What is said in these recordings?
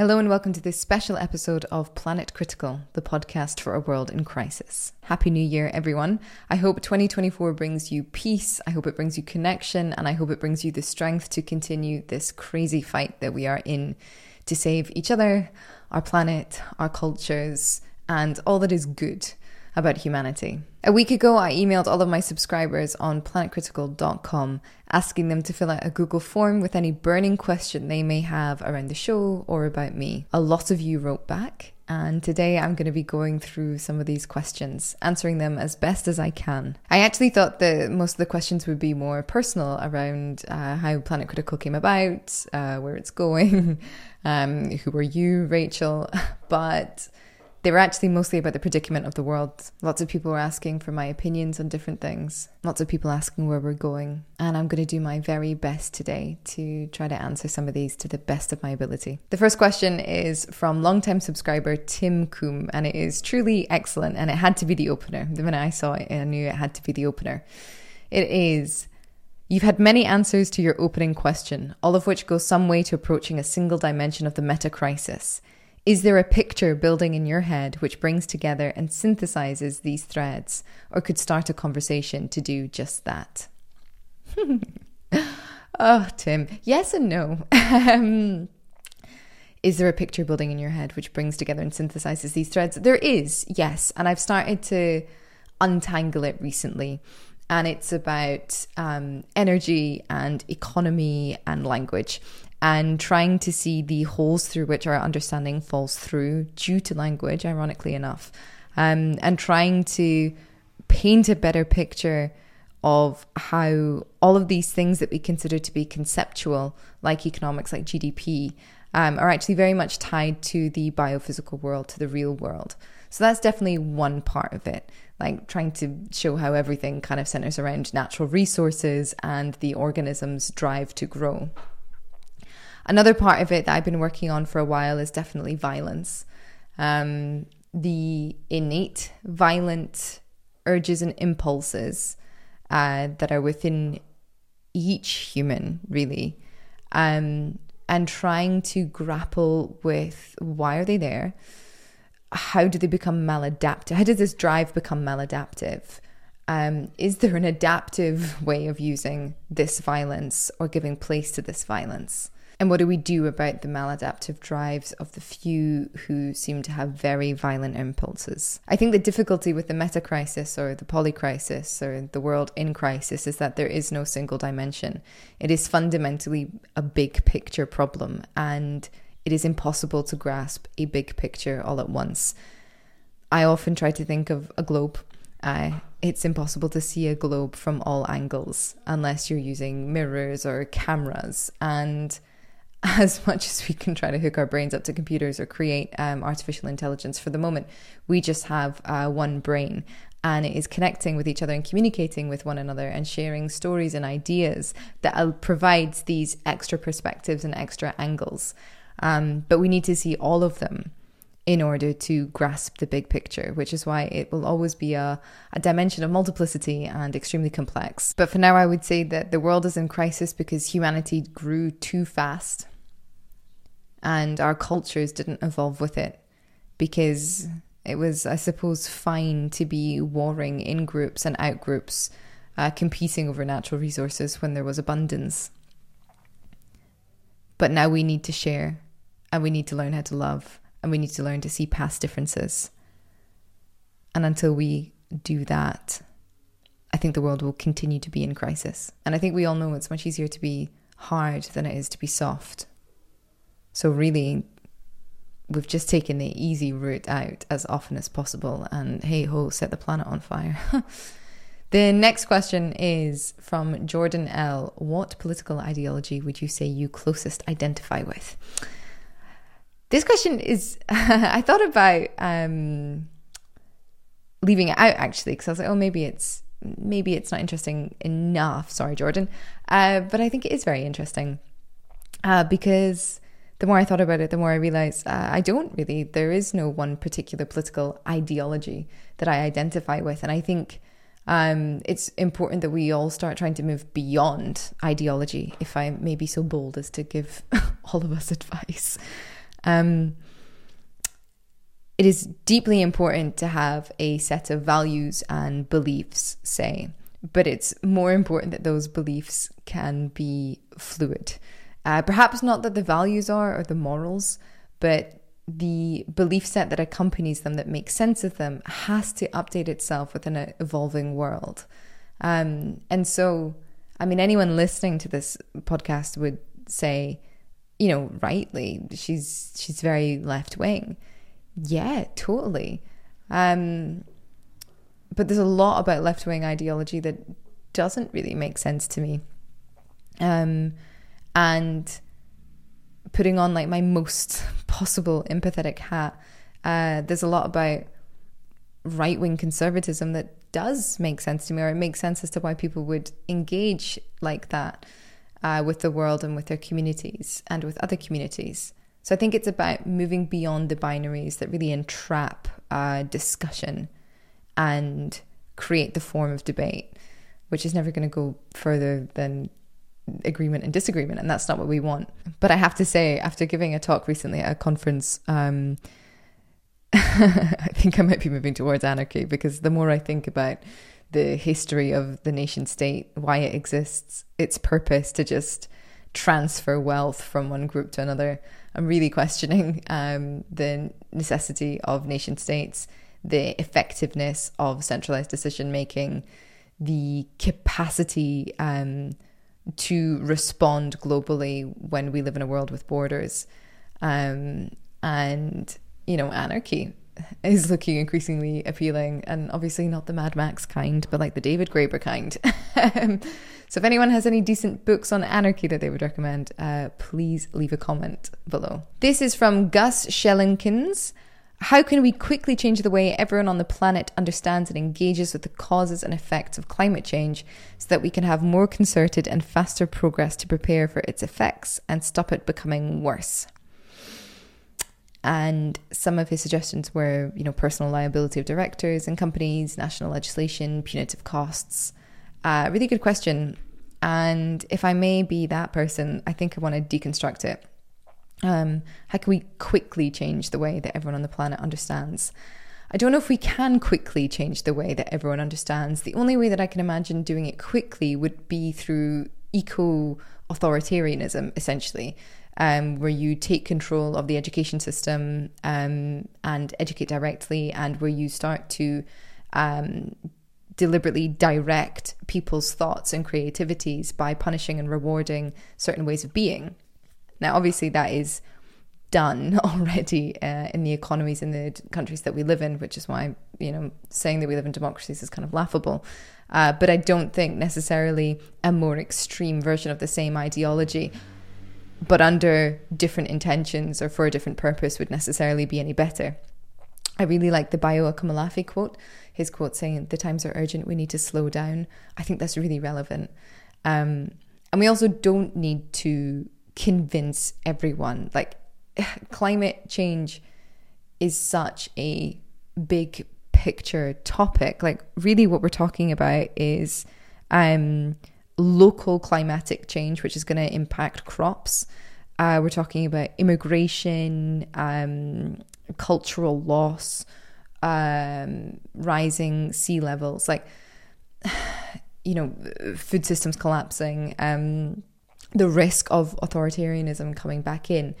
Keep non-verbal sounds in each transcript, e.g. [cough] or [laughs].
Hello and welcome to this special episode of Planet Critical, the podcast for a world in crisis. Happy New Year, everyone. I hope 2024 brings you peace, I hope it brings you connection, and I hope it brings you the strength to continue this crazy fight that we are in to save each other, our planet, our cultures, and all that is good about humanity. A week ago, I emailed all of my subscribers on planetcritical.com asking them to fill out a Google form with any burning question they may have around the show or about me. A lot of you wrote back, and today I'm going to be going through some of these questions, answering them as best as I can. I actually thought that most of the questions would be more personal around uh, how Planet Critical came about, uh, where it's [laughs] going, um, who are you, Rachel, [laughs] but they were actually mostly about the predicament of the world. Lots of people were asking for my opinions on different things. Lots of people asking where we're going. And I'm going to do my very best today to try to answer some of these to the best of my ability. The first question is from longtime subscriber Tim Coombe, and it is truly excellent. And it had to be the opener. The minute I saw it, I knew it had to be the opener. It is You've had many answers to your opening question, all of which go some way to approaching a single dimension of the meta crisis. Is there a picture building in your head which brings together and synthesizes these threads, or could start a conversation to do just that? [laughs] oh, Tim, yes and no. [laughs] um, is there a picture building in your head which brings together and synthesizes these threads? There is, yes. And I've started to untangle it recently. And it's about um, energy and economy and language and trying to see the holes through which our understanding falls through due to language, ironically enough, um, and trying to paint a better picture of how all of these things that we consider to be conceptual, like economics, like GDP, um, are actually very much tied to the biophysical world, to the real world. So that's definitely one part of it, like trying to show how everything kind of centers around natural resources and the organism's drive to grow. Another part of it that I've been working on for a while is definitely violence. Um, the innate violent urges and impulses uh, that are within each human, really, um, and trying to grapple with why are they there? How do they become maladaptive? How does this drive become maladaptive? Um, is there an adaptive [laughs] way of using this violence or giving place to this violence? And what do we do about the maladaptive drives of the few who seem to have very violent impulses? I think the difficulty with the meta crisis or the poly crisis or the world in crisis is that there is no single dimension. It is fundamentally a big picture problem, and it is impossible to grasp a big picture all at once. I often try to think of a globe. Uh, it's impossible to see a globe from all angles unless you're using mirrors or cameras. And [laughs] as much as we can try to hook our brains up to computers or create um, artificial intelligence for the moment, we just have uh, one brain and it is connecting with each other and communicating with one another and sharing stories and ideas that provides these extra perspectives and extra angles. Um, but we need to see all of them in order to grasp the big picture, which is why it will always be a, a dimension of multiplicity and extremely complex. But for now, I would say that the world is in crisis because humanity grew too fast and our cultures didn't evolve with it because it was, I suppose, fine to be warring in groups and out groups, uh, competing over natural resources when there was abundance. But now we need to share and we need to learn how to love and we need to learn to see past differences. And until we do that, I think the world will continue to be in crisis. And I think we all know it's much easier to be hard than it is to be soft. So, really, we've just taken the easy route out as often as possible and hey ho, set the planet on fire. [laughs] the next question is from Jordan L. What political ideology would you say you closest identify with? This question is, [laughs] I thought about um, leaving it out actually because I was like, oh, maybe it's maybe it's not interesting enough. Sorry, Jordan, uh, but I think it is very interesting uh, because the more I thought about it, the more I realized uh, I don't really, there is no one particular political ideology that I identify with. And I think um, it's important that we all start trying to move beyond ideology, if I may be so bold as to give [laughs] all of us advice. Um, it is deeply important to have a set of values and beliefs, say, but it's more important that those beliefs can be fluid. Uh, perhaps not that the values are or the morals, but the belief set that accompanies them, that makes sense of them, has to update itself within an evolving world. Um, and so, I mean, anyone listening to this podcast would say, you know, rightly, she's she's very left wing. Yeah, totally. Um, but there's a lot about left wing ideology that doesn't really make sense to me. Um, and putting on like my most [laughs] possible empathetic hat, uh, there's a lot about right wing conservatism that does make sense to me, or it makes sense as to why people would engage like that uh, with the world and with their communities and with other communities. So I think it's about moving beyond the binaries that really entrap uh, discussion and create the form of debate, which is never going to go further than agreement and disagreement. And that's not what we want. But I have to say, after giving a talk recently at a conference, um, [laughs] I think I might be moving towards anarchy because the more I think about the history of the nation state, why it exists, its purpose to just transfer wealth from one group to another, I'm really questioning um, the necessity of nation states, the effectiveness of centralized decision making, the capacity um, to respond globally when we live in a world with borders. Um, and, you know, anarchy [laughs] is looking increasingly appealing and obviously not the Mad Max kind, but like the David Graeber kind. [laughs] So if anyone has any decent books on anarchy that they would recommend, uh, please leave a comment below. This is from Gus Schellinkins. How can we quickly change the way everyone on the planet understands and engages with the causes and effects of climate change so that we can have more concerted and faster progress to prepare for its effects and stop it becoming worse? And some of his suggestions were, you know, personal liability of directors and companies, national legislation, punitive costs, uh, really good question. And if I may be that person, I think I want to deconstruct it. Um, how can we quickly change the way that everyone on the planet understands? I don't know if we can quickly change the way that everyone understands. The only way that I can imagine doing it quickly would be through eco authoritarianism, essentially, um, where you take control of the education system um, and educate directly, and where you start to um, deliberately direct people's thoughts and creativities by punishing and rewarding certain ways of being. Now, obviously, that is done [laughs] already uh, in the economies in the countries that we live in, which is why, you know, saying that we live in democracies is kind of laughable. Uh, but I don't think necessarily a more extreme version of the same ideology, but under different intentions or for a different purpose, would necessarily be any better. I really like the Bayo Akomolafe quote, his quote saying, The times are urgent, we need to slow down. I think that's really relevant. Um, and we also don't need to convince everyone. Like, [sighs] climate change is such a big picture topic. Like, really, what we're talking about is um, local climatic change, which is going to impact crops. Uh, we're talking about immigration, um, cultural loss, um, rising sea levels, like, [sighs] you know, food systems collapsing, um, the risk of authoritarianism coming back in.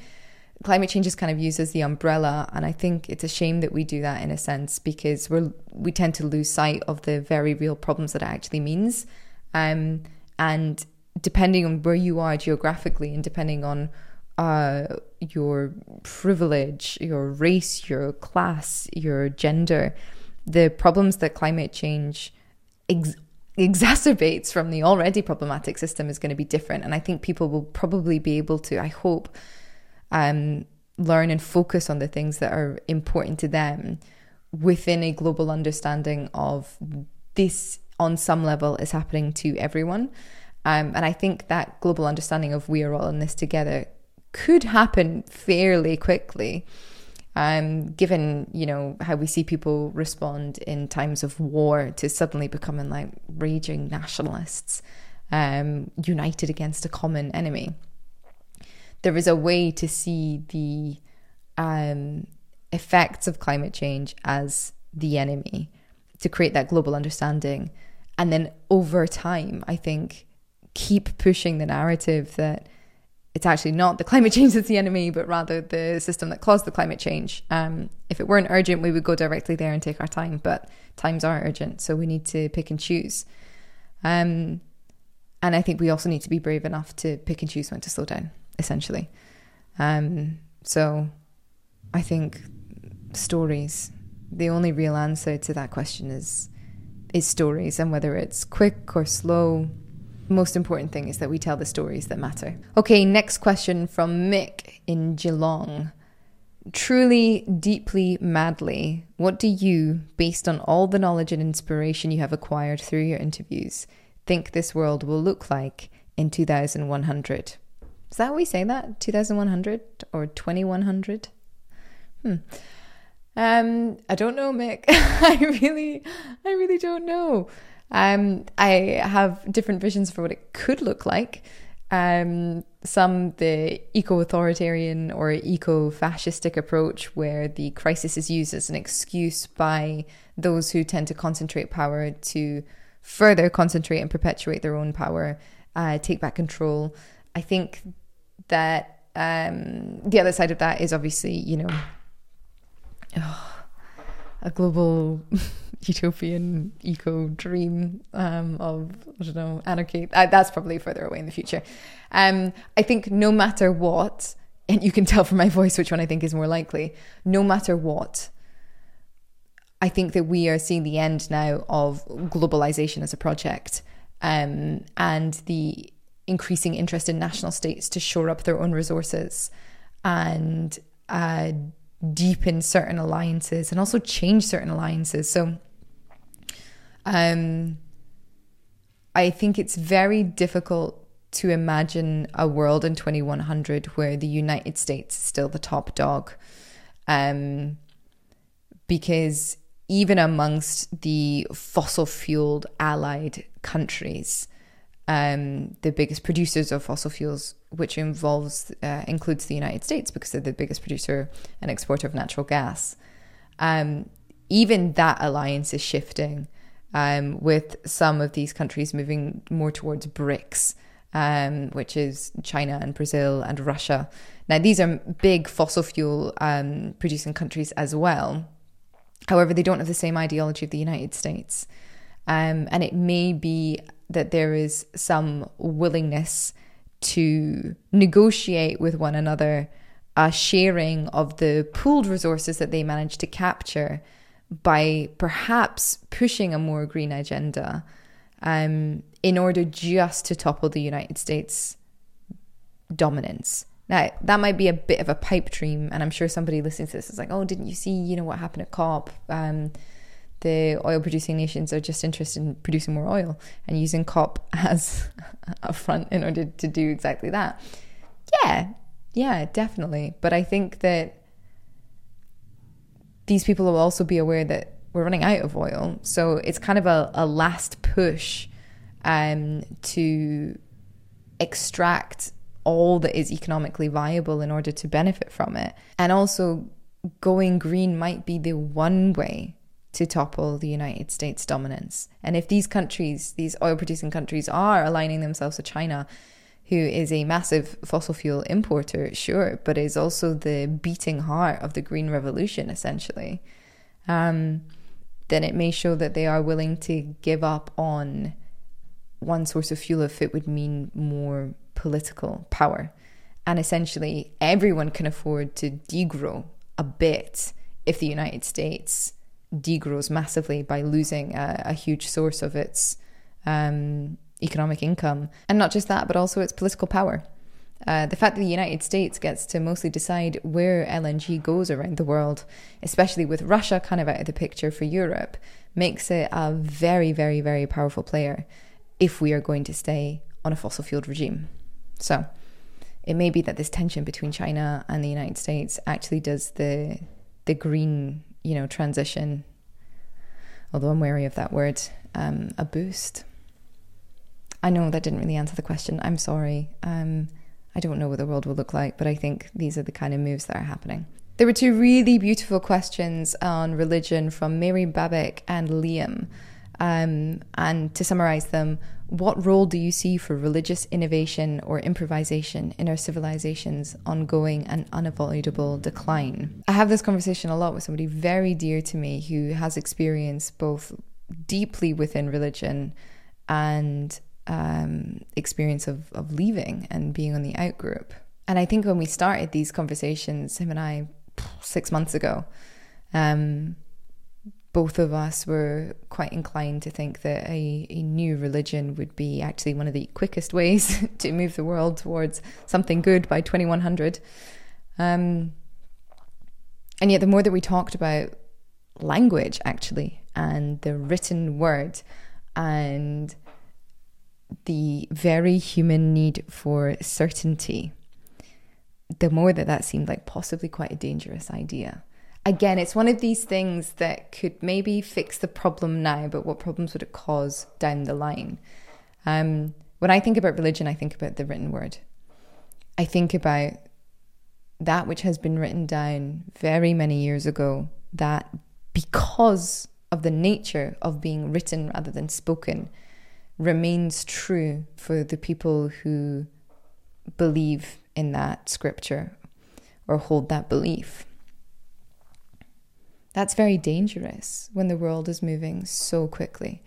Climate change is kind of used as the umbrella, and I think it's a shame that we do that in a sense because we we tend to lose sight of the very real problems that it actually means. Um, and depending on where you are geographically, and depending on uh, your privilege, your race, your class, your gender, the problems that climate change ex- exacerbates from the already problematic system is going to be different. And I think people will probably be able to, I hope, um, learn and focus on the things that are important to them within a global understanding of this on some level is happening to everyone. Um, and I think that global understanding of we are all in this together could happen fairly quickly. Um, given you know how we see people respond in times of war to suddenly becoming like raging nationalists, um, united against a common enemy. There is a way to see the um, effects of climate change as the enemy to create that global understanding. And then over time, I think, keep pushing the narrative that it's actually not the climate [laughs] change that's the enemy, but rather the system that caused the climate change. Um, if it weren't urgent, we would go directly there and take our time, but times are urgent, so we need to pick and choose. Um, and I think we also need to be brave enough to pick and choose when to slow down, essentially. Um, so I think stories, the only real answer to that question is is stories, and whether it's quick or slow, most important thing is that we tell the stories that matter. Okay, next question from Mick in Geelong. Truly, deeply, madly, what do you, based on all the knowledge and inspiration you have acquired through your interviews, think this world will look like in 2100? Is that how we say that? 2100 or 2100? Hmm. Um, I don't know, Mick. [laughs] I really, I really don't know. Um, I have different visions for what it could look like. Um, some the eco-authoritarian or eco-fascistic approach, where the crisis is used as an excuse by those who tend to concentrate power to further concentrate and perpetuate their own power, uh, take back control. I think that um, the other side of that is obviously, you know, oh, [sighs] a global [laughs] utopian eco dream um, of I don't know anarchy. Uh, that's probably further away in the future. Um, I think no matter what, and you can tell from my voice which one I think is more likely. No matter what, I think that we are seeing the end now of globalization as a project, um, and the increasing interest in national states to shore up their own resources and uh, deepen certain alliances and also change certain alliances. So um, I think it's very difficult to imagine a world in 2100 where the United States is still the top dog. Um, because even amongst the fossil fueled allied countries, um, the biggest producers of fossil fuels, which involves uh, includes the United States because they're the biggest producer and exporter of natural gas. Um, even that alliance is shifting um, with some of these countries moving more towards BRICS, um, which is China and Brazil and Russia. Now, these are big fossil fuel um, producing countries as well. However, they don't have the same ideology of the United States. Um, and it may be that there is some willingness to negotiate with one another a sharing of the pooled resources that they manage to capture by perhaps pushing a more green agenda um, in order just to topple the United States dominance. Now, that might be a bit of a pipe dream, and I'm sure somebody listening to this is like, oh, didn't you see, you know, what happened at COP? Um, the oil producing nations are just interested in producing more oil and using COP [laughs] as [laughs] a front in order to do exactly that. Yeah, yeah, definitely. But I think that these people will also be aware that we're running out of oil. So it's kind of a, a last push um, to extract all that is economically viable in order to benefit from it. And also, going green might be the one way to topple the United States dominance. And if these countries, these oil producing countries, are aligning themselves with China, who is a massive fossil fuel importer, sure, but is also the beating heart of the green revolution, essentially, um, then it may show that they are willing to give up on one source of fuel if it would mean more political power. And essentially, everyone can afford to degrow a bit if the United States degrows massively by losing a, a huge source of its um, economic income. And not just that, but also its political power. Uh, the fact that the United States gets to mostly decide where LNG goes around the world, especially with Russia kind of out of the picture for Europe, makes it a very, very, very powerful player if we are going to stay on a fossil fueled regime. So it may be that this tension between China and the United States actually does the the green, you know, transition, although I'm wary of that word, um, a boost. I know that didn't really answer the question. I'm sorry. Um, I don't know what the world will look like, but I think these are the kind of moves that are happening. There were two really beautiful questions on religion from Mary Babbick and Liam. Um, and to summarize them, what role do you see for religious innovation or improvisation in our civilization's ongoing and unavoidable decline? I have this conversation a lot with somebody very dear to me who has experience both deeply within religion and um, experience of, of leaving and being on the out group. And I think when we started these conversations, him and I, six months ago, um, both of us were quite inclined to think that a, a new religion would be actually one of the quickest ways [laughs] to move the world towards something good by 2100. Um, and yet, the more that we talked about language, actually, and the written word, and the very human need for certainty, the more that that seemed like possibly quite a dangerous idea again, it's one of these things that could maybe fix the problem now, but what problems would it cause down the line? Um, when I think about religion, I think about the written word. I think about that which has been written down very many years ago, that because of the nature of being written rather than spoken, remains true for the people who believe in that scripture or hold that belief. That's very dangerous when the world is moving so quickly.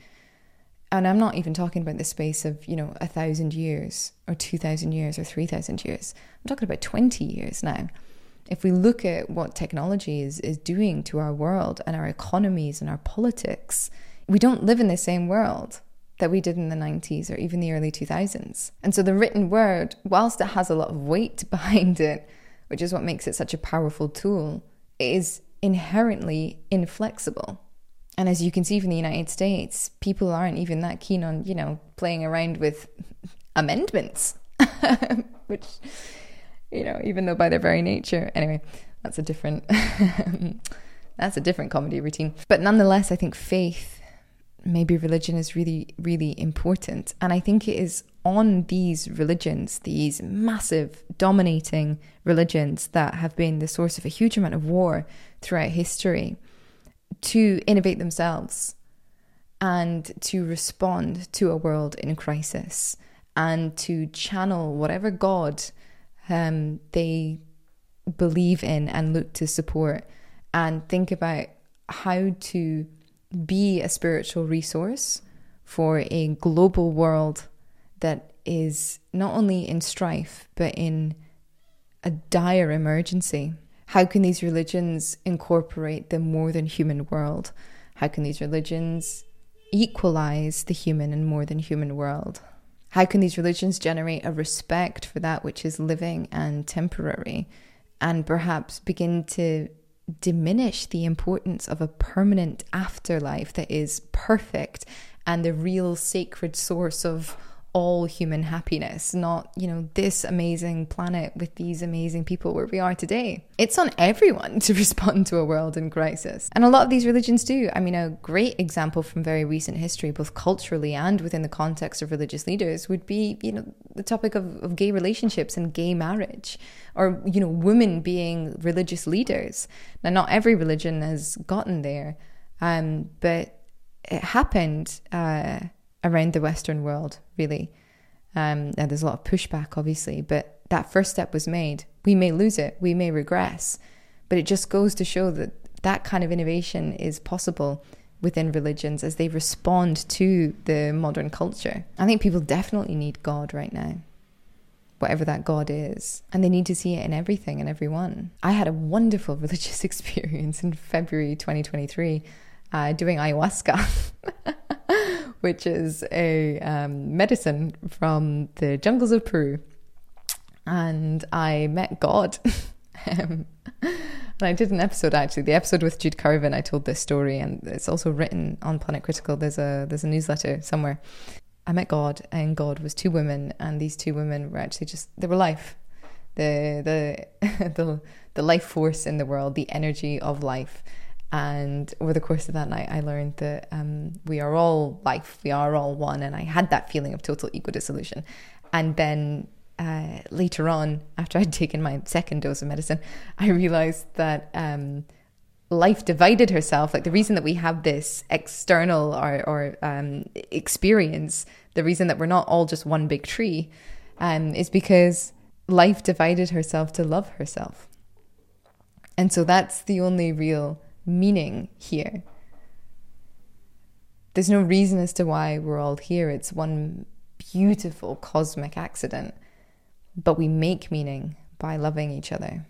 And I'm not even talking about the space of, you know, a thousand years or 2,000 years or 3,000 years. I'm talking about 20 years now. If we look at what technology is, is doing to our world and our economies and our politics, we don't live in the same world that we did in the 90s or even the early 2000s. And so the written word, whilst it has a lot of weight [laughs] behind it, which is what makes it such a powerful tool, is inherently inflexible. And as you can see from the United States, people aren't even that keen on, you know, playing around with [laughs] amendments, [laughs] which, you know, even though by their very nature, anyway, that's a different, that's a different comedy routine. But nonetheless, I think faith, maybe religion is really, really important. And I think it is on these religions, these massive, dominating religions that have been the source of a huge amount of war throughout history, to innovate themselves and to respond to a world in crisis and to channel whatever God um, they believe in and look to support and think about how to be a spiritual resource for a global world that is not only in strife, but in a dire emergency. How can these religions incorporate the more than human world? How can these religions equalize the human and more than human world? How can these religions generate a respect for that which is living and temporary and perhaps begin to diminish the importance of a permanent afterlife that is perfect and the real sacred source of all human happiness, not, you know, this amazing planet with these amazing people where we are today. It's on everyone [laughs] to respond to a world in crisis. And a lot of these religions do. I mean, a great example from very recent history, both culturally and within the context of religious leaders, would be, you know, the topic of, of gay relationships and gay marriage, or, you know, women being religious leaders. Now, not every religion has gotten there, um, but it happened. Uh, around the Western world, really. Um, and there's a lot of pushback, obviously, but that first step was made. We may lose it, we may regress, but it just goes to show that that kind of innovation is possible within religions as they respond to the modern culture. I think people definitely need God right now, whatever that God is, and they need to see it in everything and everyone. I had a wonderful [laughs] religious experience in February 2023 uh, doing ayahuasca. [laughs] which is a um, medicine from the jungles of Peru. And I met God. [laughs] um, and I did an episode actually, the episode with Jude Carvin. I told this story, and it's also written on Planet Critical. There's a there's a newsletter somewhere. I met God, and God was two women, and these two women were actually just they were life, the the [laughs] the the life force in the world, the energy of life. And over the course of that night, I learned that um, we are all life, we are all one. And I had that feeling of total ego dissolution. And then uh, later on, after I'd taken my second dose of medicine, I realized that um, life divided herself. Like the reason that we have this external or, or um, experience, the reason that we're not all just one big tree, um, is because life divided herself to love herself. And so that's the only real meaning here. There's no reason as to why we're all here. It's one beautiful cosmic accident. But we make meaning by loving each other.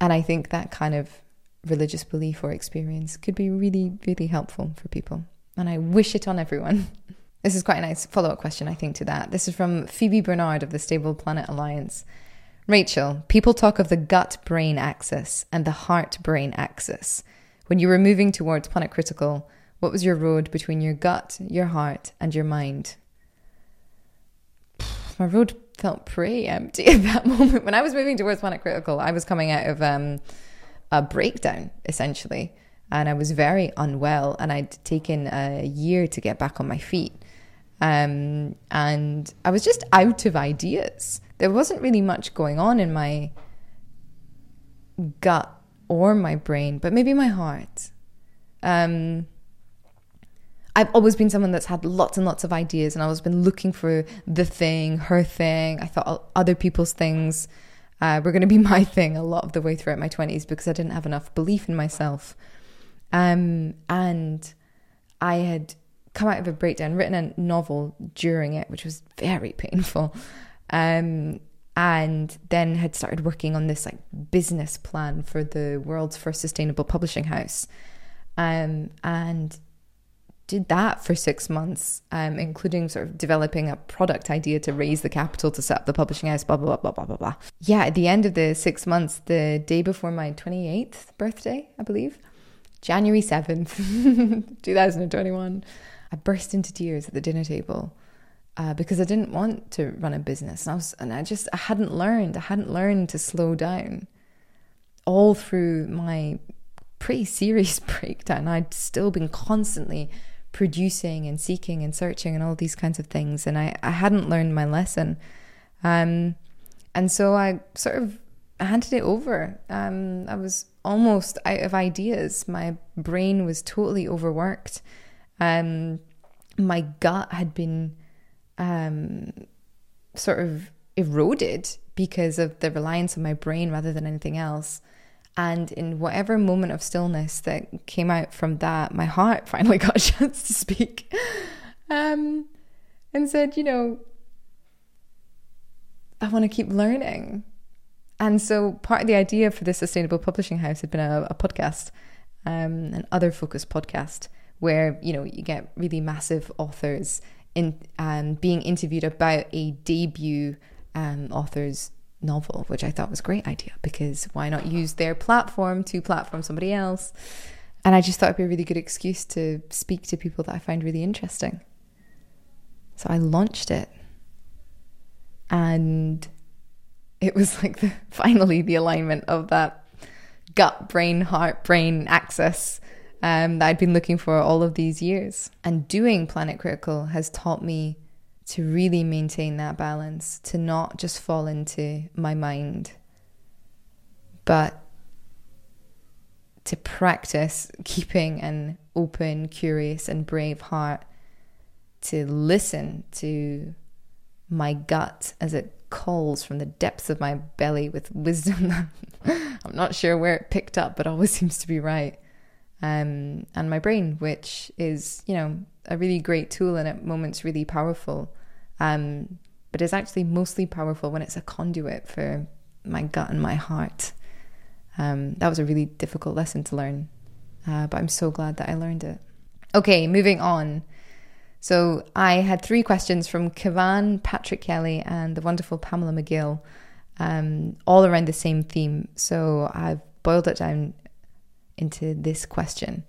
And I think that kind of religious belief or experience could be really, really helpful for people. And I wish it on everyone. [laughs] This is quite a nice follow up question, I think, to that. This is from Phoebe Barnard of the Stable Planet Alliance. Rachel, people talk of the gut brain axis and the heart brain axis. When you were moving towards Planet Critical, what was your road between your gut, your heart, and your mind? [sighs] My road felt pretty empty [laughs] at that moment. When I was moving towards Planet Critical, I was coming out of um, a breakdown, essentially. And I was very unwell, and I'd taken a year to get back on my feet. Um, and I was just out of ideas. There wasn't really much going on in my gut or my brain, but maybe my heart. Um, I've always been someone that's had lots and lots of ideas, and I've always been looking for the thing, her thing. I thought other people's things uh, were going to be [laughs] my thing a lot of the way throughout my 20s because I didn't have enough belief in myself. Um, and I had come out of a breakdown, written a novel during it, which was very [laughs] painful. Um, and then had started working on this like business plan for the world's first sustainable publishing house. Um, and did that for six months, um, including sort of developing a product idea to raise the capital to set up the publishing house, blah, blah, blah, blah, blah, blah. Yeah, at the end of the six months, the day before my 28th birthday, I believe, January 7th, [laughs] 2021, I burst into tears at the dinner table. Uh, because I didn't want to run a business, and I was, and I just I hadn't learned. I hadn't learned to slow down. All through my pretty serious [laughs] breakdown, I'd still been constantly producing and seeking and searching and all these kinds of things. And I, I hadn't learned my lesson. Um, and so I sort of handed it over. Um, I was almost out of ideas. My brain was totally overworked. Um, my gut had been um, sort of eroded because of the reliance on my brain rather than anything else. And in whatever moment of stillness that came out from that, my heart [laughs] finally got a chance to speak um, and said, you know, I want to keep learning. And so part of the idea for the Sustainable Publishing House had been a, a podcast, um, an other focused podcast, where, you know, you get really massive authors in um, being interviewed about a debut um, author's novel, which I thought was a great idea because why not use their platform to platform somebody else? And I just thought it'd be a really good excuse to speak to people that I find really interesting. So I launched it. And it was like the, [laughs] finally the alignment of that gut, brain, heart, brain axis um, that I'd been looking for all of these years. And doing Planet Critical has taught me to really maintain that balance, to not just fall into my mind, but to practice keeping an open, curious, and brave heart, to listen to my gut as it calls from the depths of my belly with wisdom [laughs] I'm not sure where it picked up, but always [laughs] seems to be right. Um, and my brain, which is, you know, a really great tool and at moments really powerful um, but it's actually mostly powerful when it's a conduit for my gut and my heart. Um, that was a really difficult lesson to learn, uh, but I'm so glad that I learned it. Okay, moving on. So I had three questions from Kavan, Patrick Kelly, and the wonderful Pamela McGill, um, all around the same theme. So I've boiled it down into this question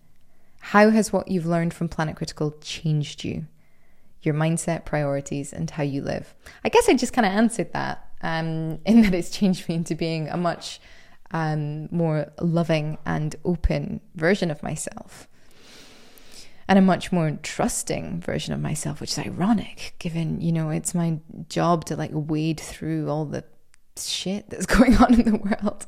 How has what you've learned from Planet Critical changed you? your mindset, priorities, and how you live. I guess I just kind of answered that um, [laughs] in that it's changed me into being a much um, more loving and open version of myself. and a much more trusting version of myself, which is ironic given, you know, it's my job to like wade through all the shit that's [laughs] going on in the world.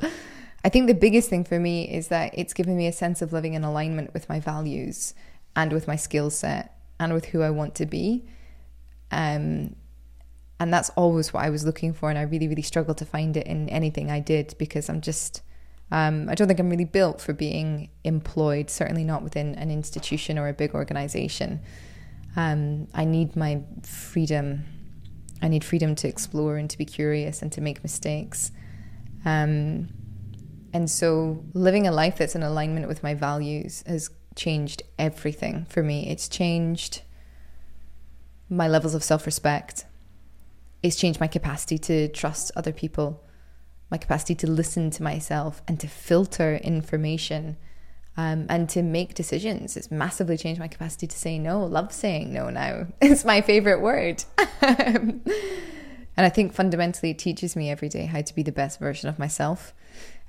I think the biggest thing for me is that it's given me a sense of living in alignment with my values and with my skill set and with who I want to be. Um, and that's always what I was looking for. And I really, really struggled to find it in anything I did because I'm just, um, I don't think I'm really built for being employed, certainly not within an institution or a big organization. Um, I need my freedom. I need freedom to explore and to be curious and to make mistakes. Um, and so living a life that's in alignment with my values has changed everything for me. It's changed my levels of self respect. It's changed my capacity to trust other people, my capacity to listen to myself and to filter information um, and to make decisions. It's massively changed my capacity to say no. Love saying no now. [laughs] It's my favorite word. [laughs] and I think fundamentally it teaches me every day how to be the best version of myself.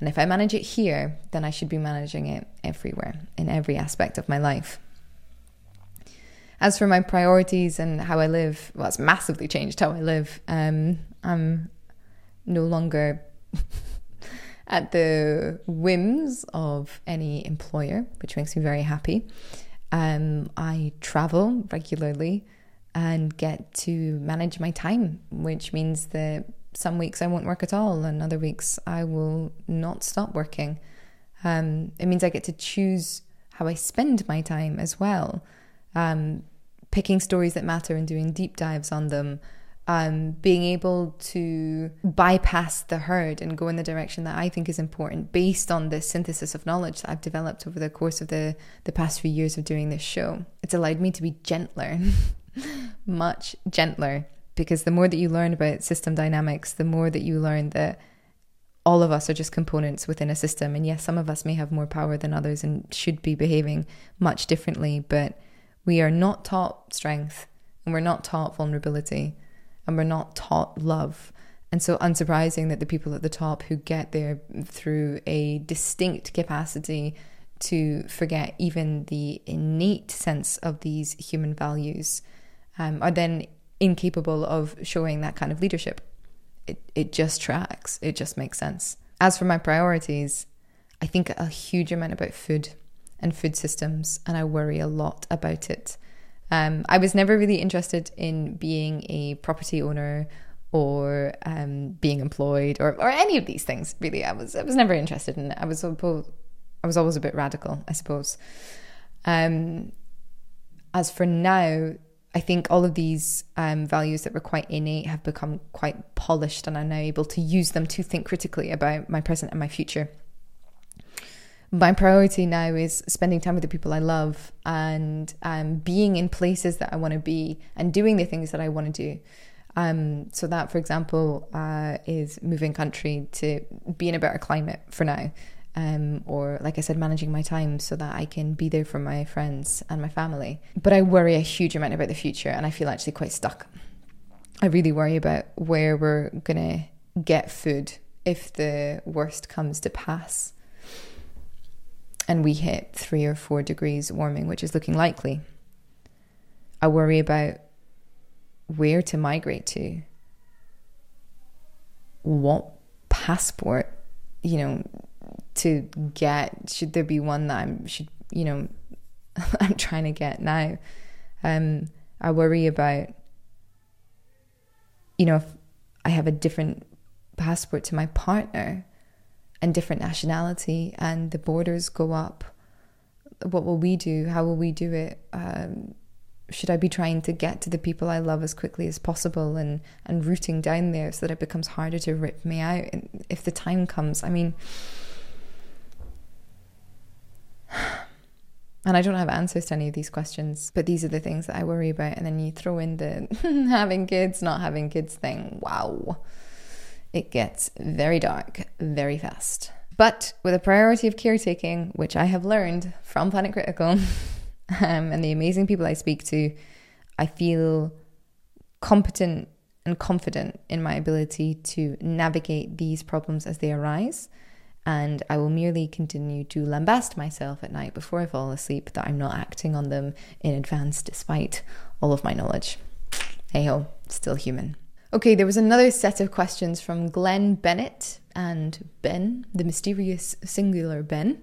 And if I manage it here, then I should be managing it everywhere, in every aspect of my life. As for my priorities and how I live, well, it's massively changed how I live. Um, I'm no longer [laughs] at the whims of any employer, which makes me very happy. Um, I travel regularly and get to manage my time, which means that some weeks I won't work at all, and other weeks I will not stop working. Um, it means I get to choose how I spend my time as well, um, picking stories that matter and doing deep dives on them. Um, being able to bypass the herd and go in the direction that I think is important based on the synthesis of knowledge that I've developed over the course of the, the past few years of doing this show. It's allowed me to be gentler, [laughs] much gentler because the more that you learn about system dynamics, the more that you learn that all of us are just components within a system. And yes, some of us may have more power than others and should be behaving much differently, but we are not taught strength and we're not taught vulnerability and we're not taught love. And so, unsurprising that the people at the top who get there through a distinct capacity to forget even the innate sense of these human values um, are then incapable of showing that kind of leadership. It, it just tracks, it just makes sense. As for my priorities, I think a huge amount about food and food systems, and I worry a lot about it. Um, I was never really interested in being a property owner or um, being employed or, or any of these things. Really, I was I was never interested in it. I was I was always a bit radical, I suppose. Um, as for now, I think all of these um, values that were quite innate have become quite polished, and I'm now able to use them to think critically about my present and my future. My priority now is spending time with the people I love and um, being in places that I want to be and doing the things that I want to do. Um, so that, for example, uh, is moving country to be in a better climate for now um, or like I said, managing my time so that I can be there for my friends and my family. But I worry a huge amount about the future and I feel actually quite stuck. I really worry about where we're going to get food if the worst comes to pass and we hit three or four degrees warming, which is looking likely. I worry about where to migrate to, what passport, you know, to get should there be one that I'm should you know [laughs] I'm trying to get now. Um I worry about you know if I have a different passport to my partner and different nationality and the borders go up what will we do? How will we do it? Um, should I be trying to get to the people I love as quickly as possible and and rooting down there so that it becomes harder to rip me out if the time comes? I mean [sighs] and I don't have answers to any of these questions, but these are the things that I worry about. And then you throw in the [laughs] having kids, not having kids thing. Wow. It gets very dark very fast. But with a priority of caretaking, which I have learned from Planet Critical [laughs] um, and the amazing people I speak to, I feel competent and confident in my ability to navigate these problems as they arise and I will merely continue to lambast myself at night before I fall asleep that I'm not acting on them in advance despite all of my knowledge. Hey ho, still human. Okay, there was another set of questions from Glenn Bennett and Ben, the mysterious singular Ben,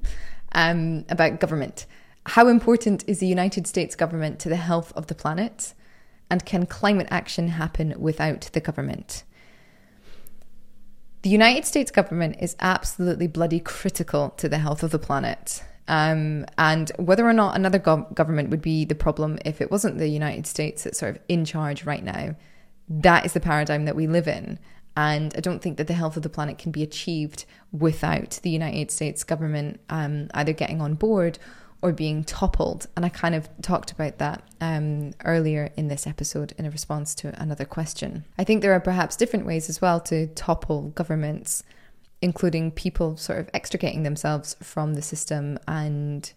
um, about government. How important is the United States government to the health of the planet? And can climate action happen without the government? The United States government is absolutely bloody critical to the health of the planet. Um, and whether or not another go- government would be the problem if it wasn't the United States that's sort of in charge right now, that is the paradigm that we live in. And I don't think that the health of the planet can be achieved without the United States government um, either getting on board or being toppled. And I kind of talked about that um, earlier in this episode in a response to another question. I think there are perhaps different ways as well to topple governments, including people sort of extricating themselves from the system and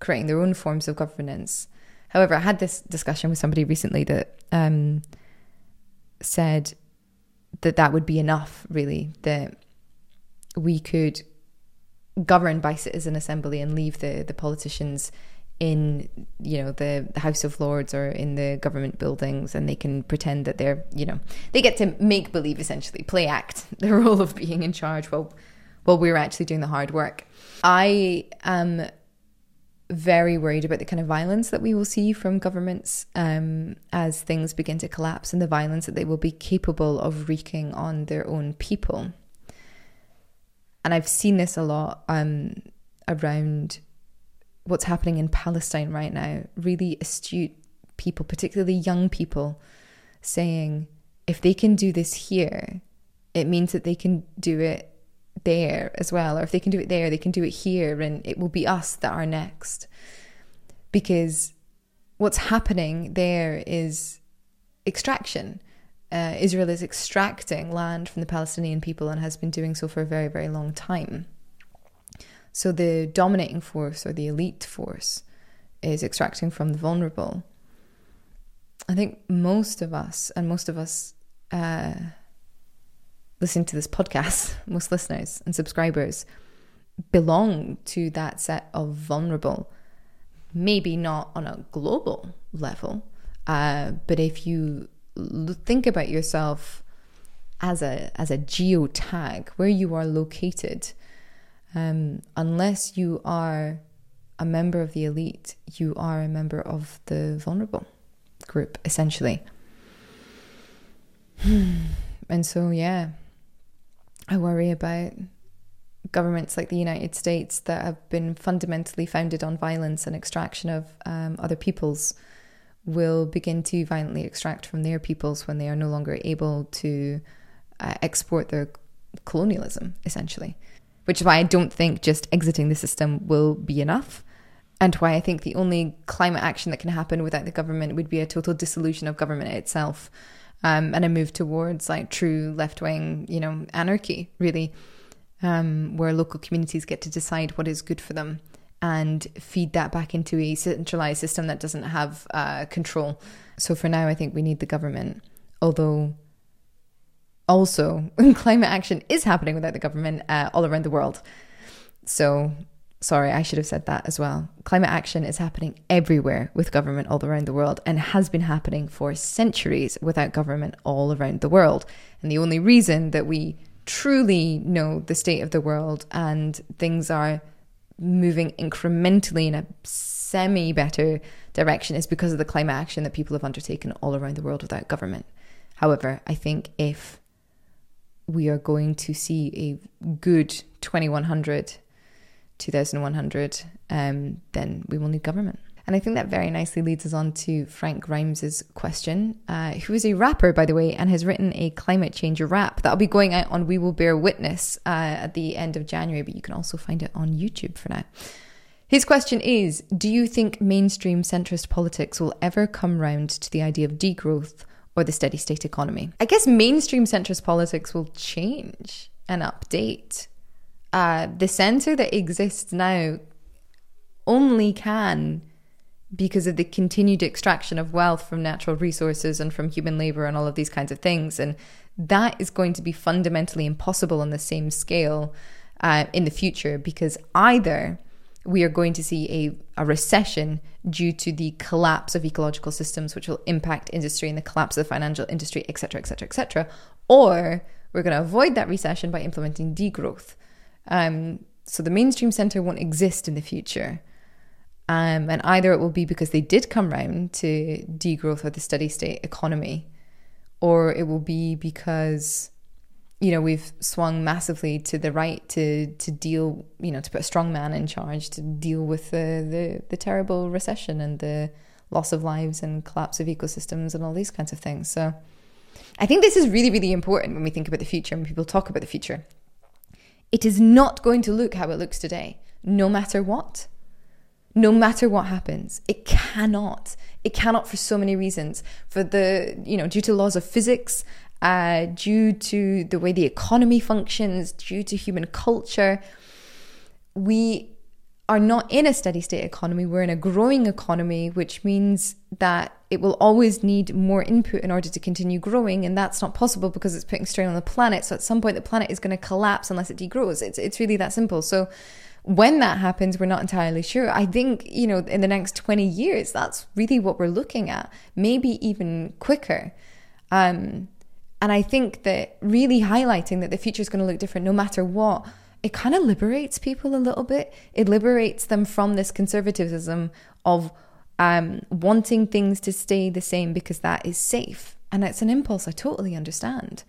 creating their own forms of governance. However, I had this discussion with somebody recently that um, said that that would be enough, really, that we could governed by citizen assembly and leave the the politicians in you know the House of Lords or in the government buildings, and they can pretend that they're you know they get to make believe essentially play act [laughs] the role of being in charge while while we're actually doing the hard work. I am very worried about the kind of violence that we will see from governments um, as things begin to collapse and the violence that they will be capable of wreaking on their own people and I've seen this a lot um, around what's happening in Palestine right now. Really astute people, particularly young people, saying if they can do this here, it means that they can do it there as well. Or if they can do it there, they can do it here, and it will be us that are next. Because what's happening there is extraction uh, Israel is extracting land from the Palestinian people and has been doing so for a very, very long time. So the dominating force or the elite force is extracting from the vulnerable. I think most of us, and most of us uh, listening to this podcast, [laughs] most listeners and subscribers, belong to that set of vulnerable. Maybe not on a global level, uh, but if you think about yourself as a as a geotag where you are located. Um, unless you are a member of the elite you are a member of the vulnerable group essentially. [sighs] And so yeah i worry about governments like the united states that have been fundamentally founded on violence and extraction of um, other peoples will begin to violently extract from their peoples when they are no longer able to uh, export their colonialism, essentially. Which is why I don't think just exiting the system will be enough. And why I think the only climate action that can happen without the government would be a total dissolution of government itself um, and a move towards like true left wing, you know, anarchy, really, um, where local communities get to decide what is good for them and feed that back into a centralized system that doesn't have uh, control. So for now, I think we need the government, although also [laughs] climate action is happening without the government uh, all around the world. So sorry, I should have said that as well. Climate action is happening everywhere with government all around the world and has been happening for centuries without government all around the world. And the only reason that we truly know the state of the world and things are moving incrementally in a semi better direction is because of the climate action that people have undertaken all around the world without government. However, I think if we are going to see a good 2100, 2100, um, then we will need government. And I think that very nicely leads us on to Frank Grimes's question, uh, who is a rapper, by the way, and has written a climate change rap that'll be going out on We Will Bear Witness uh, at the end of January, but you can also find it on YouTube for now. His question is Do you think mainstream centrist politics will ever come round to the idea of degrowth or the steady state economy? I guess mainstream centrist politics will change and update. Uh, the center that exists now only can because of the continued extraction of wealth from natural resources and from human labor and all of these kinds of things. And that is going to be fundamentally impossible on the same scale uh, in the future because either we are going to see a, a recession due to the collapse of ecological systems, which will impact industry and the collapse of the financial industry, etc., etc., etc., or we're going to avoid that recession by implementing degrowth. Um, so the mainstream center won't exist in the future. Um, and either it will be because they did come round to degrowth or the steady state economy, or it will be because you know we've swung massively to the right to to deal you know to put a strong man in charge to deal with the the, the terrible recession and the loss of lives and collapse of ecosystems and all these kinds of things. So I think this is really really important when we think about the future and people talk about the future. It is not going to look how it looks today, no matter what no matter what happens. It cannot. It cannot for so many reasons. For the, you know, due to laws of physics, uh, due to the way the economy functions, due to human culture, we are not in a steady state economy. We're in a growing economy, which means that it will always need more input in order to continue growing. And that's not possible because it's putting strain on the planet. So at some point, the planet is going to collapse unless it degrows. It's, it's really that simple. So when that happens, we're not entirely sure. I think, you know, in the next 20 years, that's really what we're looking at, maybe even quicker. Um, and I think that really highlighting that the future is going to look different no matter what, it kind of liberates people a little bit. It liberates them from this conservatism of um, wanting things to stay the same because that is safe. And it's an impulse I totally understand.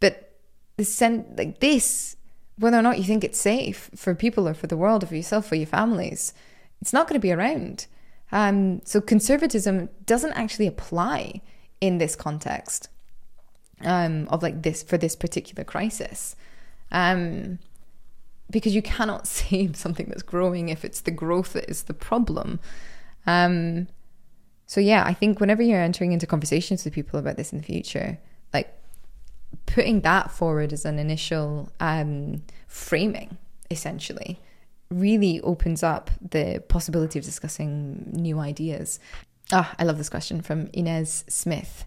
But the sen- like this whether or not you think it's safe for people or for the world or for yourself or your families, it's not going to be around. Um, so conservatism doesn't actually apply in this context um, of like this for this particular crisis. Um, because you cannot [laughs] save something that's growing if it's the growth that is the problem. Um, so yeah, I think whenever you're entering into conversations with people about this in the future, putting that forward as an initial um, framing, essentially, really opens up the possibility of discussing new ideas. Ah, I love this question from Inez Smith.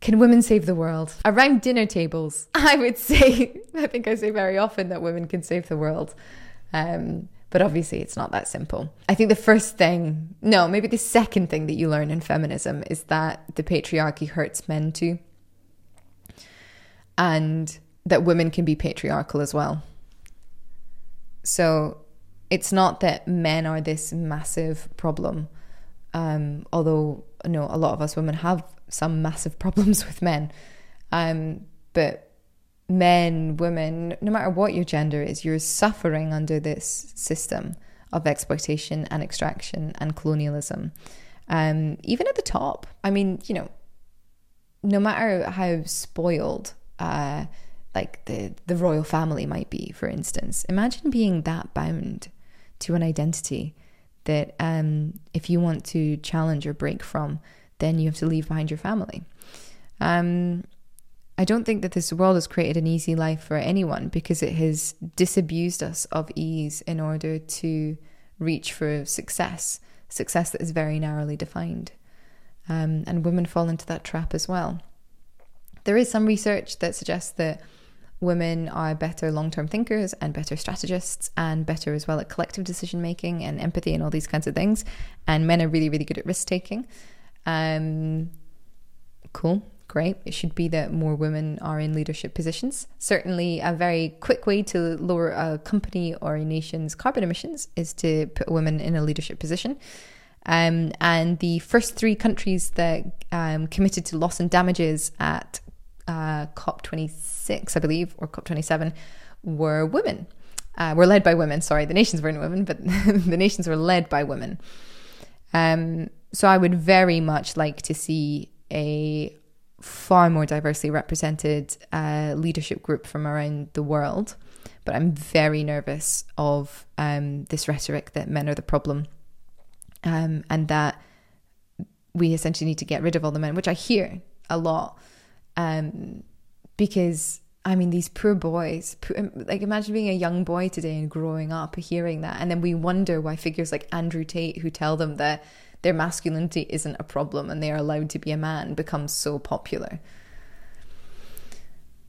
Can women save the world? Around dinner tables, [laughs] I would say, I think I say very often that women can save the world. Um, but obviously, it's not that simple. I think the first thing, no, maybe the second thing that you learn in feminism is that the patriarchy hurts men too and that women can be patriarchal as well. So it's not that men are this massive problem, um, although no, a lot of us women have some massive [laughs] problems with men. Um, but men, women, no matter what your gender is, you're suffering under this system of exploitation and extraction and colonialism. Um, even at the top, I mean, you know, no matter how spoiled uh, like the the royal family might be, for instance. Imagine being that bound to an identity that um, if you want to challenge or break from, then you have to leave behind your family. Um, I don't think that this world has created an easy life for anyone because it has disabused us of ease in order to reach for success, success that is very narrowly defined. Um, and women fall into that trap as well. There is some research that suggests that women are better long term thinkers and better strategists and better as well at collective decision making and empathy and all these kinds of things. And men are really, really good at risk taking. Um, cool. Great. It should be that more women are in leadership positions. Certainly, a very quick way to lower a company or a nation's carbon emissions is to put women in a leadership position. Um, and the first three countries that um, committed to loss and damages at uh, COP26, I believe, or COP27, were women. Uh, were led by women. Sorry, the nations weren't women, but [laughs] the nations were led by women. Um, so I would very much like to see a far more diversely represented uh, leadership group from around the world. But I'm very nervous of um, this rhetoric that men are the problem um, and that we essentially need to get rid of all the men, which I hear a lot. Um, because I mean, these poor boys, um, like imagine being a young boy today and growing up hearing that. And then we wonder why figures like Andrew Tate, who tell them that their masculinity isn't a problem and they are allowed to be a man, become so popular.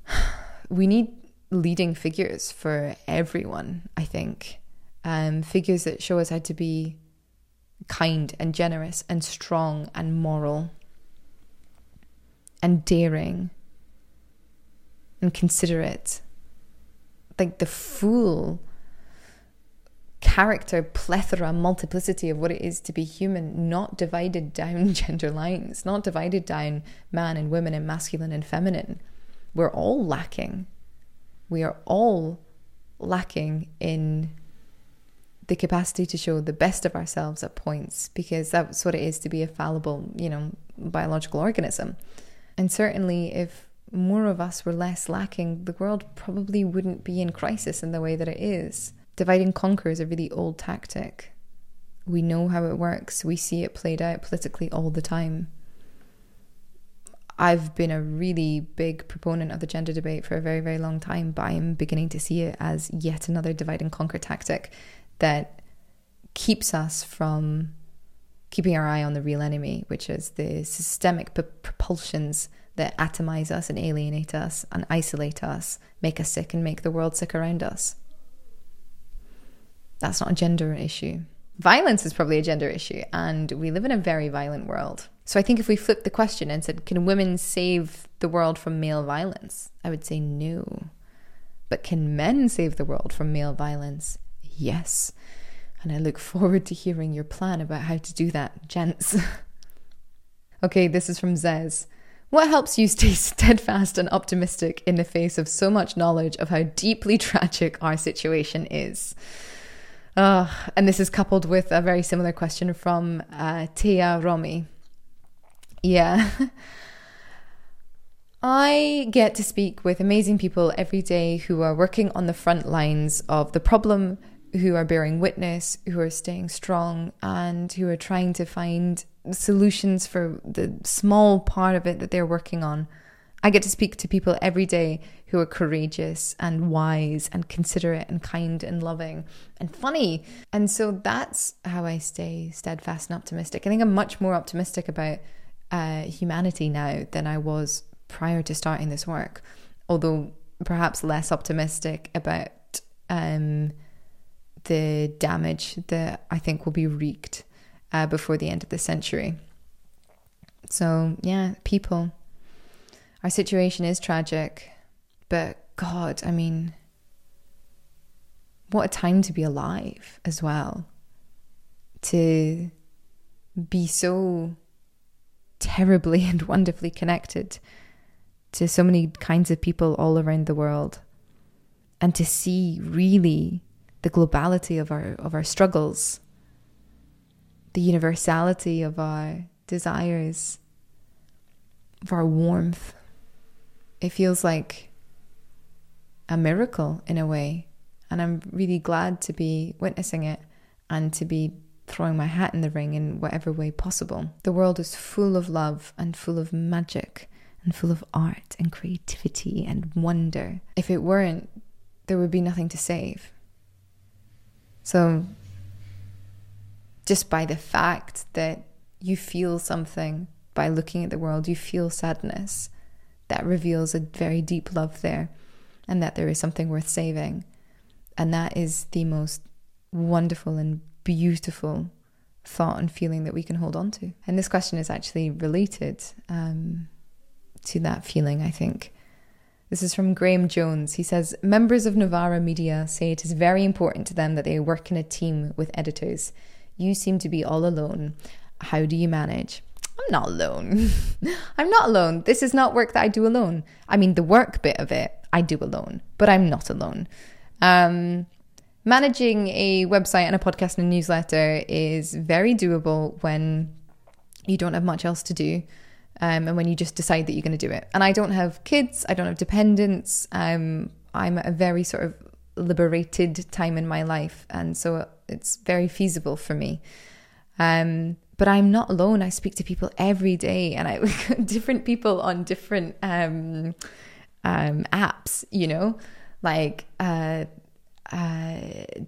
[sighs] We need leading figures for everyone, I think. Um, figures that show us how to be kind and generous and strong and moral and daring and considerate. Like the full character, plethora, multiplicity of what it is to be human, not divided down [laughs] gender lines, not divided down man and women and masculine and feminine. We're all lacking. We are all lacking in the capacity to show the best of ourselves at points because that's what it is to be a fallible, you know, biological organism. And certainly if more of us were less lacking, the world probably wouldn't be in crisis in the way that it is. Divide and conquer is a really old tactic. We know how it works, we see it played out politically all the time. I've been a really big proponent of the gender debate for a very, very long time, but I'm beginning to see it as yet another divide and conquer tactic that keeps us from keeping our eye on the real enemy, which is the systemic propulsions that atomize us and alienate us and isolate us, make us sick and make the world sick around us. That's not a gender issue. Violence is probably a gender issue, and we live in a very violent world. So I think if we flipped the question and said, Can women save the world from male violence? I would say no. But can men save the world from male violence? Yes. And I look forward to hearing your plan about how to do that, gents. [laughs] okay, this is from Zez. What helps you stay [laughs] steadfast and optimistic in the face of so much knowledge of how deeply tragic our situation is? Uh, and this is coupled with a very similar question from uh, Tia Romi. Yeah. [laughs] I get to speak with amazing people every day who are working on the front lines of the problem, who are bearing witness, who are staying strong, and who are trying to find solutions for the small part of it that they're working on. I get to speak to people every day who are courageous and wise and considerate and kind and loving and funny. And so that's how I stay steadfast and optimistic. I think I'm much more optimistic about uh, humanity now than I was prior to starting this work, although perhaps less optimistic about um, the damage that I think will be wreaked uh, before the end of the century. So, yeah, people our situation is tragic, but God, I mean, what a time to be alive as well. To be so terribly [laughs] and wonderfully connected to so many kinds of people all around the world and to see really the globality of our of our struggles the universality of our desires of our warmth it feels like a miracle in a way. And I'm really glad to be witnessing it and to be throwing my hat in the ring in whatever way possible. The world is full of love and full of magic and full of art and creativity and wonder. If it weren't, there would be nothing to save. So, just by the fact that you feel something by looking at the world, you feel sadness, that reveals a very deep love there and that there is something worth saving. And that is the most wonderful and beautiful thought and feeling that we can hold on to. And this question is actually related um, to that feeling, I think. This is from Graham Jones. He says Members of Novara Media say it is very important to them that they work in a team with editors. You seem to be all alone. How do you manage? I'm not alone. [laughs] I'm not alone. This is not work that I do alone. I mean, the work bit of it, I do alone, but I'm not alone. Um, managing a website and a podcast and a newsletter is very doable when you don't have much else to do. Um, and when you just decide that you're going to do it. And I don't have kids, I don't have dependents. Um, I'm at a very sort of liberated time in my life. And so it's very feasible for me. Um, but I'm not alone. I speak to people every day, and I [laughs] different people on different um, um, apps. You know, like uh, uh,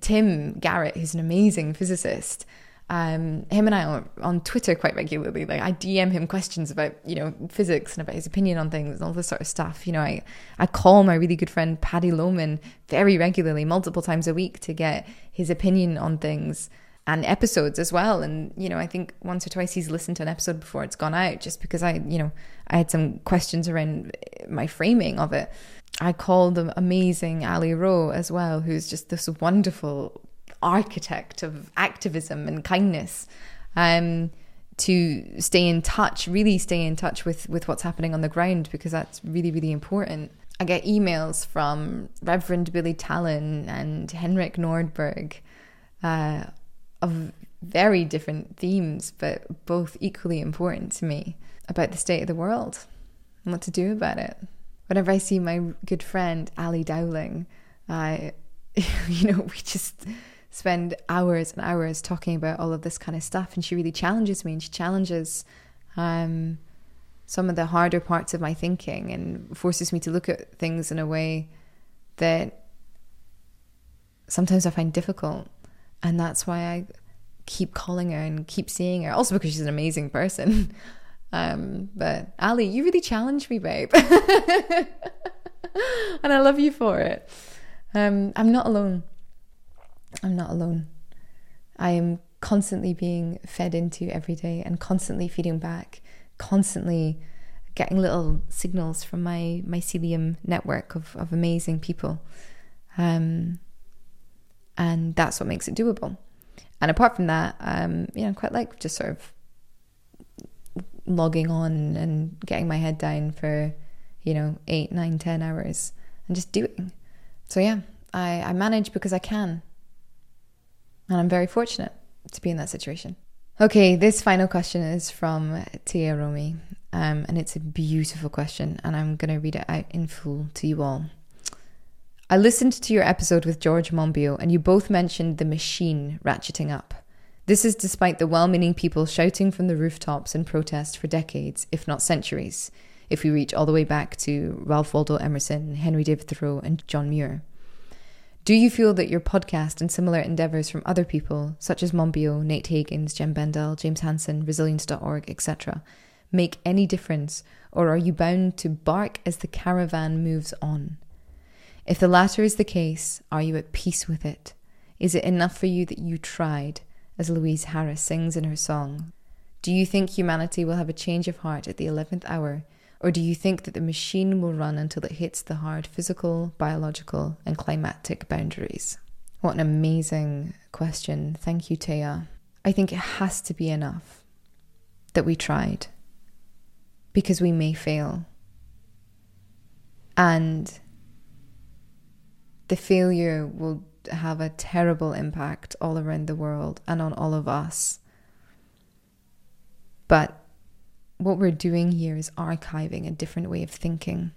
Tim Garrett, who's an amazing physicist. Um, him and I are on Twitter quite regularly. Like I DM him questions about you know physics and about his opinion on things and all this sort of stuff. You know, I I call my really good friend Paddy Loman very regularly, multiple times a week, to get his opinion on things and episodes as well. And you know, I think once or twice he's listened to an episode before it's gone out, just because I you know I had some questions around my framing of it. I call the amazing Ali Rowe as well, who's just this wonderful architect of activism and kindness um, to stay in touch, really stay in touch with, with what's happening on the ground because that's really, really important. I get emails from Reverend Billy Talen and Henrik Nordborg uh, of very different themes, but both equally important to me about the state of the world and what to do about it. Whenever I see my good friend Ali Dowling, I, [laughs] you know, we just spend hours and hours talking about all of this kind of stuff. And she really challenges me and she challenges um, some of the harder parts of my thinking and forces me to look at things in a way that sometimes I find difficult. And that's why I keep calling her and keep seeing her. Also because she's an amazing person. [laughs] Um, but Ali, you really challenged me, babe. [laughs] and I love you for it. Um, I'm not alone. I'm not alone. I am constantly being fed into every day and constantly feeding back, constantly getting little signals from my mycelium network of, of amazing people. Um, and that's what makes it doable. And apart from that, um, you know, quite like just sort of logging on and getting my head down for, you know, eight, nine, ten hours and just doing. So yeah, I, I manage because I can. And I'm very fortunate to be in that situation. Okay, this final question is from Tia Romi, um, and it's a beautiful question, and I'm going to read it out in full to you all. I listened to your episode with George Monbiot, and you both mentioned the machine ratcheting up. This is despite the well meaning people shouting from the rooftops in protest for decades, if not centuries, if we reach all the way back to Ralph Waldo Emerson, Henry David Thoreau, and John Muir. Do you feel that your podcast and similar endeavours from other people, such as Monbiot, Nate Hagens, Jem Bendell, James Hansen, Resilience.org, etc., make any difference, or are you bound to bark as the caravan moves on? If the latter is the case, are you at peace with it? Is it enough for you that you tried, as Louise Harris sings in her song? Do you think humanity will have a change of heart at the eleventh hour or do you think that the machine will run until it hits the hard physical, biological, and climatic boundaries? What an amazing question. Thank you, Taya. I think it has to be enough that we tried because we may fail. And the failure will have a terrible impact all around the world and on all of us. But what we're doing here is archiving a different way of thinking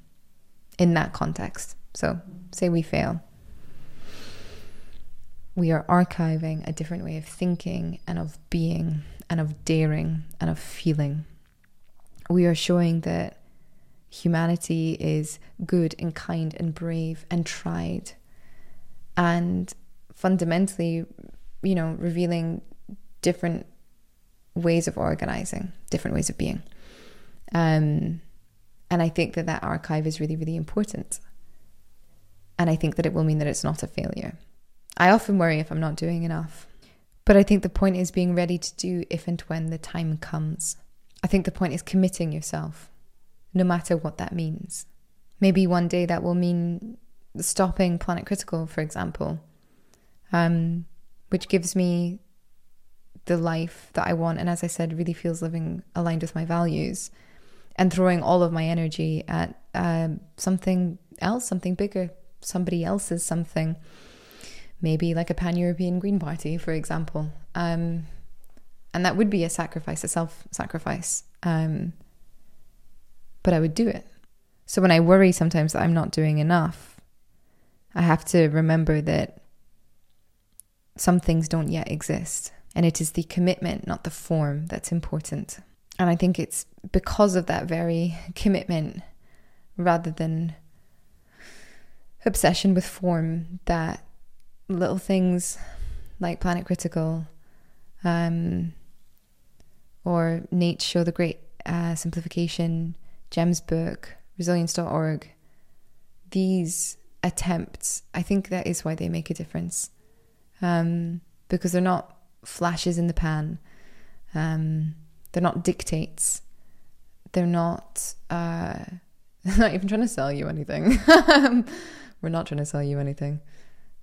in that context. So, say we fail. We are archiving a different way of thinking and of being and of daring and of feeling. We are showing that humanity is good and kind and brave and tried. And fundamentally, you know, revealing different ways of organizing, different ways of being. Um, and I think that that archive is really, really important. And I think that it will mean that it's not a failure. I often worry if I'm not doing enough. But I think the point is being ready to do if and when the time comes. I think the point is committing yourself, no matter what that means. Maybe one day that will mean stopping Planet Critical, for example, um, which gives me the life that I want. And as I said, really feels living aligned with my values and throwing all of my energy at um, something else, something bigger, somebody else's something. Maybe like a pan European Green Party, for example. Um, and that would be a sacrifice, a self sacrifice. Um, but I would do it. So when I worry sometimes that I'm not doing enough, I have to remember that some things don't yet exist. And it is the commitment, not the form, that's important. And I think it's because of that very commitment rather than obsession with form that little things like Planet Critical um, or Nate Show, the Great uh, Simplification, Jem's book, resilience.org. These attempts, I think that is why they make a difference. Um, because they're not flashes in the pan. Um, they're not dictates. They're not. Uh, [laughs] not even trying to sell you anything. [laughs] We're not trying to sell you anything.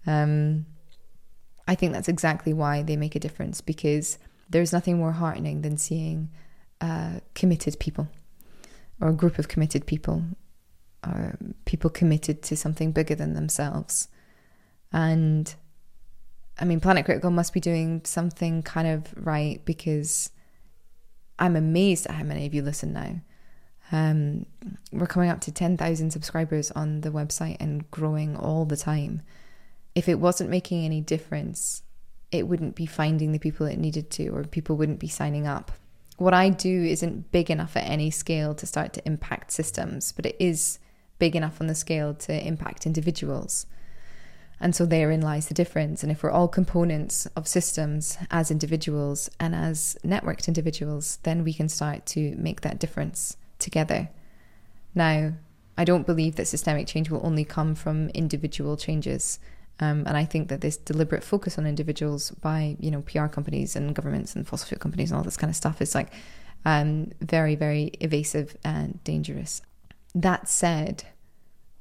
Um, I think that's exactly why they make a difference because there's nothing more heartening than seeing uh, committed people or a group of committed people or people committed to something bigger than themselves. And I mean, Planet Critical must be doing something kind of right because I'm amazed at how many of you listen now. Um, we're coming up to 10,000 subscribers on the website and growing all the time. If it wasn't making any difference, it wouldn't be finding the people it needed to, or people wouldn't be signing up. What I do isn't big enough at any scale to start to impact systems, but it is big enough on the scale to impact individuals. And so therein lies the difference. And if we're all components of systems as individuals and as networked individuals, then we can start to make that difference together. Now, I don't believe that systemic change will only come from individual changes. Um, and I think that this deliberate focus on individuals by, you know, PR companies and governments and fossil fuel companies and all this kind of stuff is like um, very, very evasive and dangerous. That said,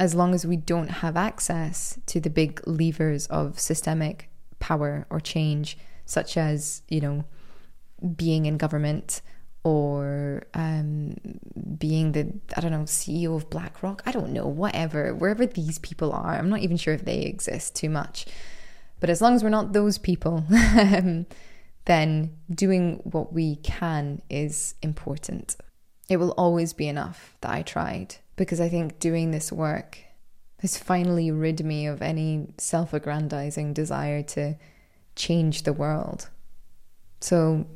as long as we don't have access to the big levers of systemic power or change, such as, you know, being in government or um, being the, I don't know, CEO of BlackRock, I don't know, whatever, wherever these people are, I'm not even sure if they exist too much. But as long as we're not those people, [laughs] then doing what we can is important. It will always be enough that I tried because I think doing this work has finally rid me of any self aggrandizing desire to change the world. So,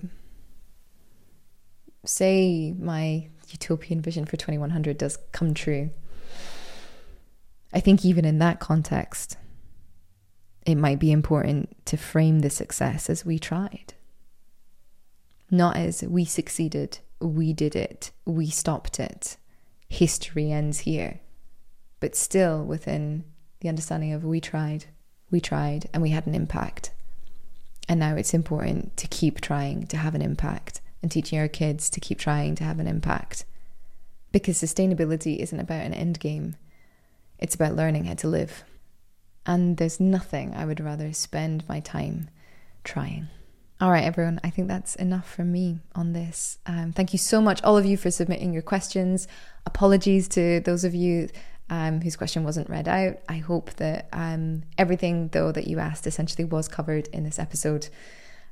say my utopian vision for 2100 does come true. I think, even in that context, it might be important to frame the success as we tried. Not as we succeeded, we did it, we stopped it history ends here, but still within the understanding of we tried, we tried, and we had an impact. And now it's important to keep trying to have an impact and teaching our kids to keep trying to have an impact. Because sustainability isn't about an end game, it's about learning how to live. And there's nothing I would rather spend my time trying. All right, everyone, I think that's enough from me on this. Um, thank you so much, all of you, for submitting your questions. Apologies to those of you um, whose question wasn't read out. I hope that um, everything, though, that you asked essentially was covered in this episode.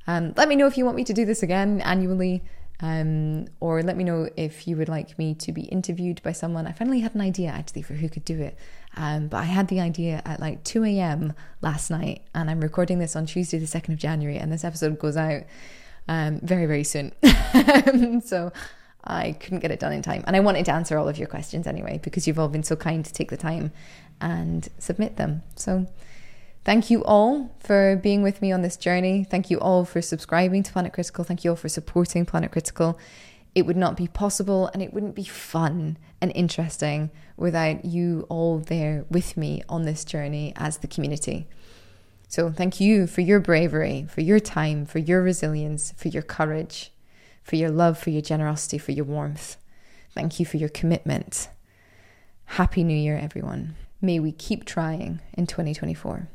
Um, let me know if you want me to do this again annually. Um, or let me know if you would like me to be interviewed by someone. I finally had an idea actually for who could do it. Um, but I had the idea at like 2 a.m. last night, and I'm recording this on Tuesday, the 2nd of January, and this episode goes out um, very, very soon. [laughs] so I couldn't get it done in time. And I wanted to answer all of your questions anyway, because you've all been so kind to take the time and submit them. So thank you all for being with me on this journey. Thank you all for subscribing to Planet Critical. Thank you all for supporting Planet Critical it would not be possible and it wouldn't be fun and interesting without you all there with me on this journey as the community. So, thank you for your bravery, for your time, for your resilience, for your courage, for your love, for your generosity, for your warmth. Thank you for your commitment. Happy New Year, everyone. May we keep trying in 2024.